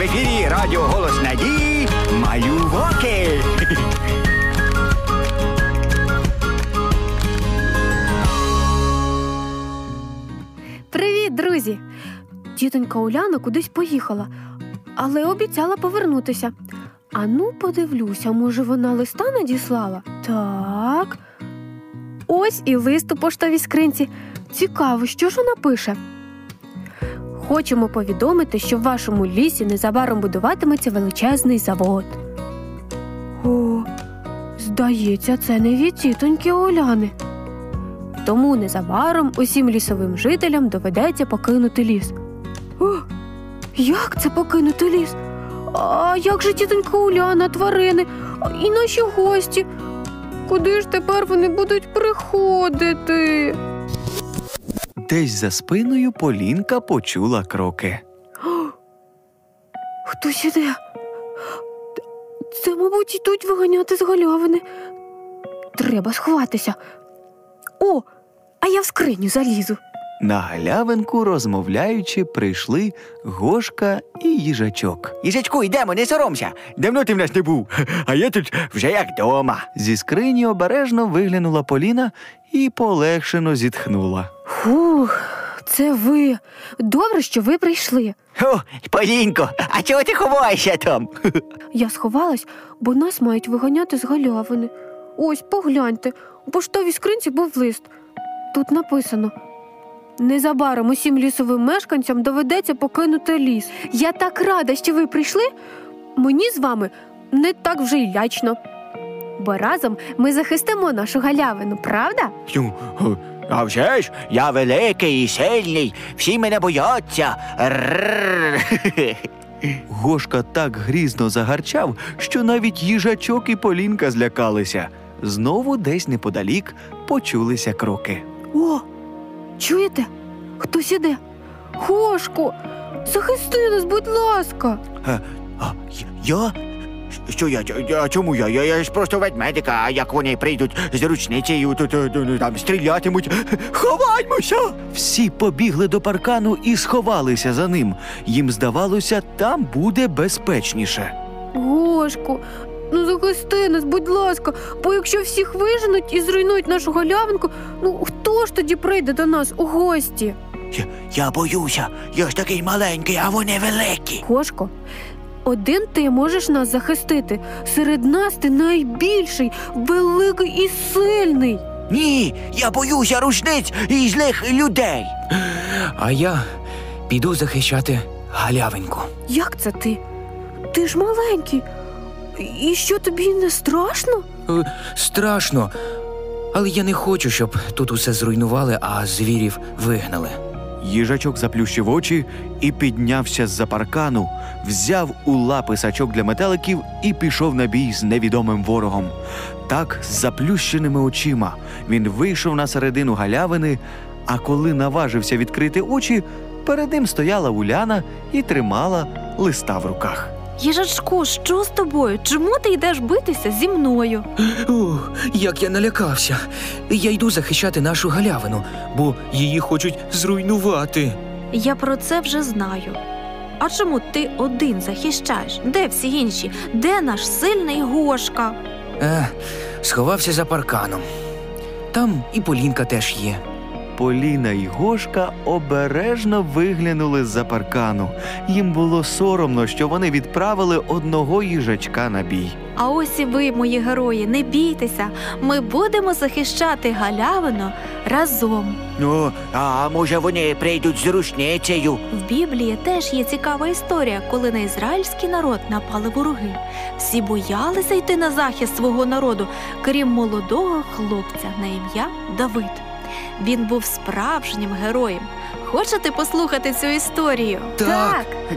В ефірі Радіо Голос Надії Малюваки. Привіт, друзі! Тітонька Уляна кудись поїхала, але обіцяла повернутися. Ану, подивлюся, може, вона листа надіслала? Так. Ось і лист у поштовій скринці. Цікаво, що ж вона пише. Хочемо повідомити, що в вашому лісі незабаром будуватиметься величезний завод. О, здається, це не від тітоньки Оляни. Тому незабаром усім лісовим жителям доведеться покинути ліс. О, як це покинути ліс? А як же тітонька Уляна, тварини і наші гості? Куди ж тепер вони будуть приходити? Десь за спиною Полінка почула кроки. Хтось іде. Це, мабуть, йдуть виганяти з галявини. Треба сховатися. О, а я в скриню залізу. На галявинку, розмовляючи, прийшли Гошка і їжачок. Їжачку, йдемо, не соромся. Давно ти в нас не був, а я тут вже як дома. Зі скрині обережно виглянула Поліна і полегшено зітхнула. Фух, це ви. Добре, що ви прийшли. О, Полінко, а чого ти ховаєшся там? Я сховалась, бо нас мають виганяти з галявини. Ось, погляньте, у поштовій скринці був лист. Тут написано. Незабаром усім лісовим мешканцям доведеться покинути ліс. Я так рада, що ви прийшли. Мені з вами не так вже й лячно. Бо разом ми захистимо нашу галявину, правда? Ну, а вже ж, я великий і сильний, всі мене бояться. Гошка так грізно загарчав, що навіть їжачок і Полінка злякалися. Знову десь неподалік почулися кроки. О, чуєте? Хтось іде. Хошко, захисти нас, будь ласка. А, я? Що я? А чому я? Я, я ж просто ведмедик, а як вони прийдуть з ручницею, то, то, то там стрілятимуть. Ховаймося! Всі побігли до паркану і сховалися за ним. Їм здавалося, там буде безпечніше. Гошко, ну захисти нас, будь ласка, бо якщо всіх виженуть і зруйнують нашу галявинку, ну хто ж тоді прийде до нас у гості? Я, я боюся, я ж такий маленький, а вони великі. Гошко, один ти можеш нас захистити. Серед нас ти найбільший, великий і сильний. Ні, я боюся рушниць і злих людей. А я піду захищати галявинку. Як це ти? Ти ж маленький. І що тобі не страшно? Е, Страшно, але я не хочу, щоб тут усе зруйнували, а звірів вигнали. Їжачок заплющив очі і піднявся з-за паркану, взяв у лапи сачок для метеликів і пішов на бій з невідомим ворогом. Так, з заплющеними очима, він вийшов на середину галявини, а коли наважився відкрити очі, перед ним стояла Уляна і тримала листа в руках. Їжачку, що з тобою? Чому ти йдеш битися зі мною? Ух, як я налякався. Я йду захищати нашу галявину, бо її хочуть зруйнувати. Я про це вже знаю. А чому ти один захищаєш? Де всі інші? Де наш сильний Гошка? Е, сховався за парканом. Там і Полінка теж є. Поліна і Гошка обережно виглянули з-за паркану. Їм було соромно, що вони відправили одного їжачка на бій. А ось і ви, мої герої, не бійтеся. Ми будемо захищати галявину разом. Ну, а може вони прийдуть з рушницею? В Біблії теж є цікава історія, коли на ізраїльський народ напали вороги. Всі боялися йти на захист свого народу, крім молодого хлопця на ім'я Давид. Він був справжнім героєм. Хочете послухати цю історію?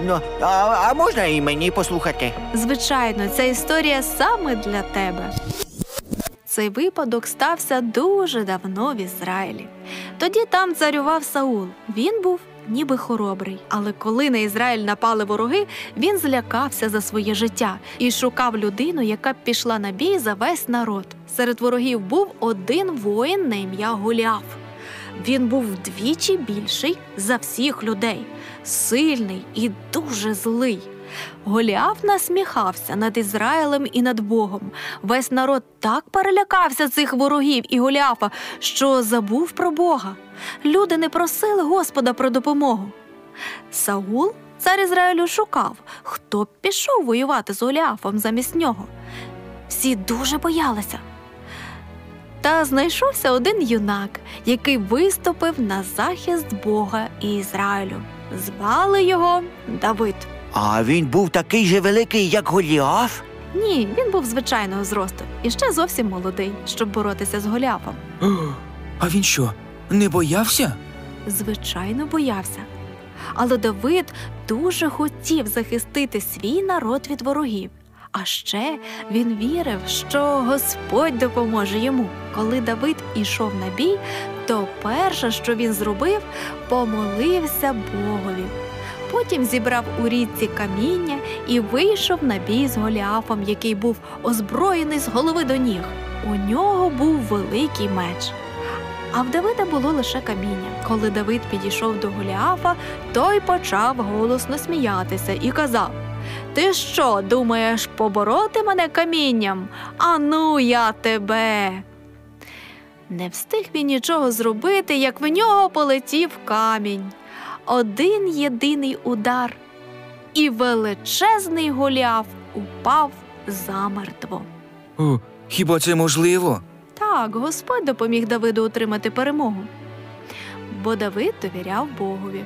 Ну, а, а можна і мені послухати? Звичайно, ця історія саме для тебе. Цей випадок стався дуже давно в Ізраїлі. Тоді там царював Саул. Він був ніби хоробрий. Але коли на Ізраїль напали вороги, він злякався за своє життя і шукав людину, яка б пішла на бій за весь народ. Серед ворогів був один воїн на ім'я Гуліаф. Він був вдвічі більший за всіх людей, сильний і дуже злий. Голіаф насміхався над Ізраїлем і над Богом. Весь народ так перелякався цих ворогів і Голіафа, що забув про Бога. Люди не просили Господа про допомогу. Саул, цар Ізраїлю, шукав, хто б пішов воювати з Голіафом замість нього. Всі дуже боялися. Та знайшовся один юнак, який виступив на захист Бога і Ізраїлю. Звали його Давид. А він був такий же великий, як Голіаф? Ні, він був звичайного зросту і ще зовсім молодий, щоб боротися з Голіафом. А він що, не боявся? Звичайно, боявся. Але Давид дуже хотів захистити свій народ від ворогів. А ще він вірив, що Господь допоможе йому. Коли Давид ішов на бій, то перше, що він зробив, помолився Богові. Потім зібрав у річці каміння і вийшов на бій з Голіафом, який був озброєний з голови до ніг. У нього був великий меч. А в Давида було лише каміння. Коли Давид підійшов до Голіафа, той почав голосно сміятися і казав: Ти що, думаєш побороти мене камінням? Ану, я тебе. Не встиг він нічого зробити, як в нього полетів камінь. Один єдиний удар, і величезний Голіаф упав замертво. О, хіба це можливо? Так, Господь допоміг Давиду отримати перемогу. Бо Давид довіряв Богові.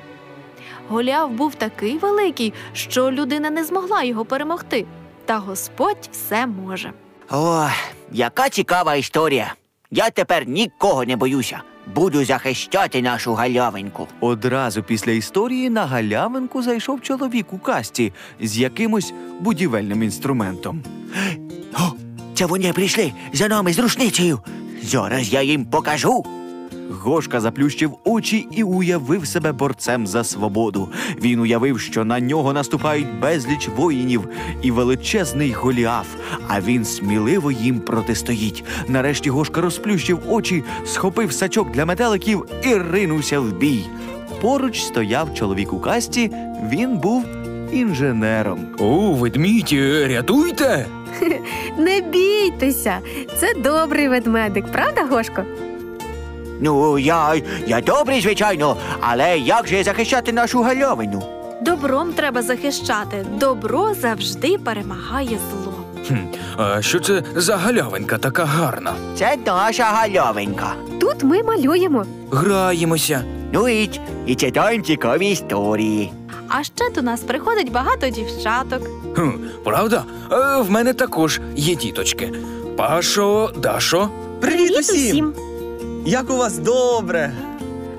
Голіаф був такий великий, що людина не змогла його перемогти. Та Господь все може. О, яка цікава історія. Я тепер нікого не боюся. Буду захищати нашу галявинку. Одразу після історії на галявинку зайшов чоловік у касті з якимось будівельним інструментом. О, це вони прийшли за нами з рушницею. Зараз я їм покажу. Гошка заплющив очі і уявив себе борцем за свободу. Він уявив, що на нього наступають безліч воїнів і величезний Голіаф, а він сміливо їм протистоїть. Нарешті Гошка розплющив очі, схопив сачок для метеликів і ринувся в бій. Поруч стояв чоловік у касті, він був інженером. О, ведмідь, е, рятуйте! Не бійтеся, це добрий ведмедик, правда, Гошко? Ну, я, я добрий, звичайно, але як же захищати нашу галявину? Добром треба захищати. Добро завжди перемагає зло. Хм, а що це за галявинка така гарна? Це наша галявинка. Тут ми малюємо. Граємося. Ну і, і читаємо цікаві історії. А ще до нас приходить багато дівчаток. Хм, правда? Е, в мене також є діточки. Пашо, Дашо. Привіт усім! Як у вас добре?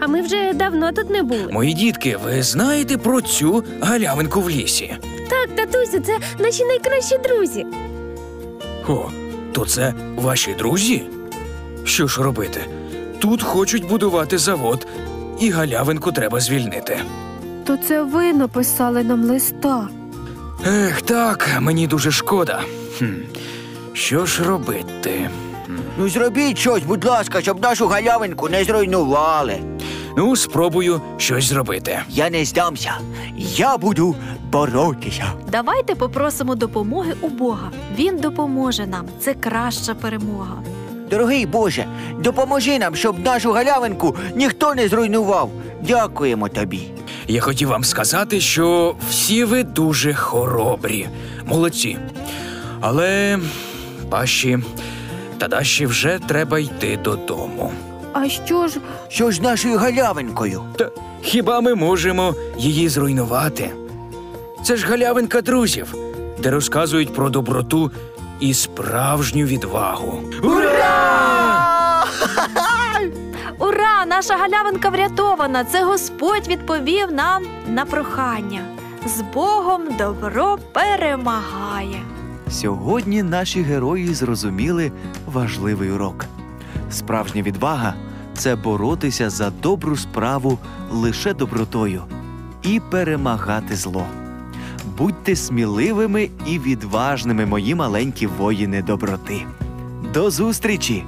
А ми вже давно тут не були. Мої дітки, ви знаєте про цю галявинку в лісі? Так, татусю, це наші найкращі друзі. О, то це ваші друзі? Що ж робити? Тут хочуть будувати завод, і галявинку треба звільнити. То це ви написали нам листа. Ех, так, мені дуже шкода. Хм, що ж робити? Ну зробіть щось, будь ласка, щоб нашу галявинку не зруйнували. Ну, спробую щось зробити. Я не здамся. Я буду боротися. Давайте попросимо допомоги у Бога. Він допоможе нам. Це краща перемога. Дорогий Боже, допоможи нам, щоб нашу галявинку ніхто не зруйнував. Дякуємо тобі. Я хотів вам сказати, що всі ви дуже хоробрі, молодці. Але Паші та Даші вже треба йти додому. А що ж, Що ж з нашою галявинкою? Та хіба ми можемо її зруйнувати? Це ж галявинка друзів, де розказують про доброту і справжню відвагу. Ура! Ура! Наша галявинка врятована! Це Господь відповів нам на прохання. З Богом добро перемагає. Сьогодні наші герої зрозуміли важливий урок. Справжня відвага це боротися за добру справу лише добротою і перемагати зло. Будьте сміливими і відважними, мої маленькі воїни доброти. До зустрічі!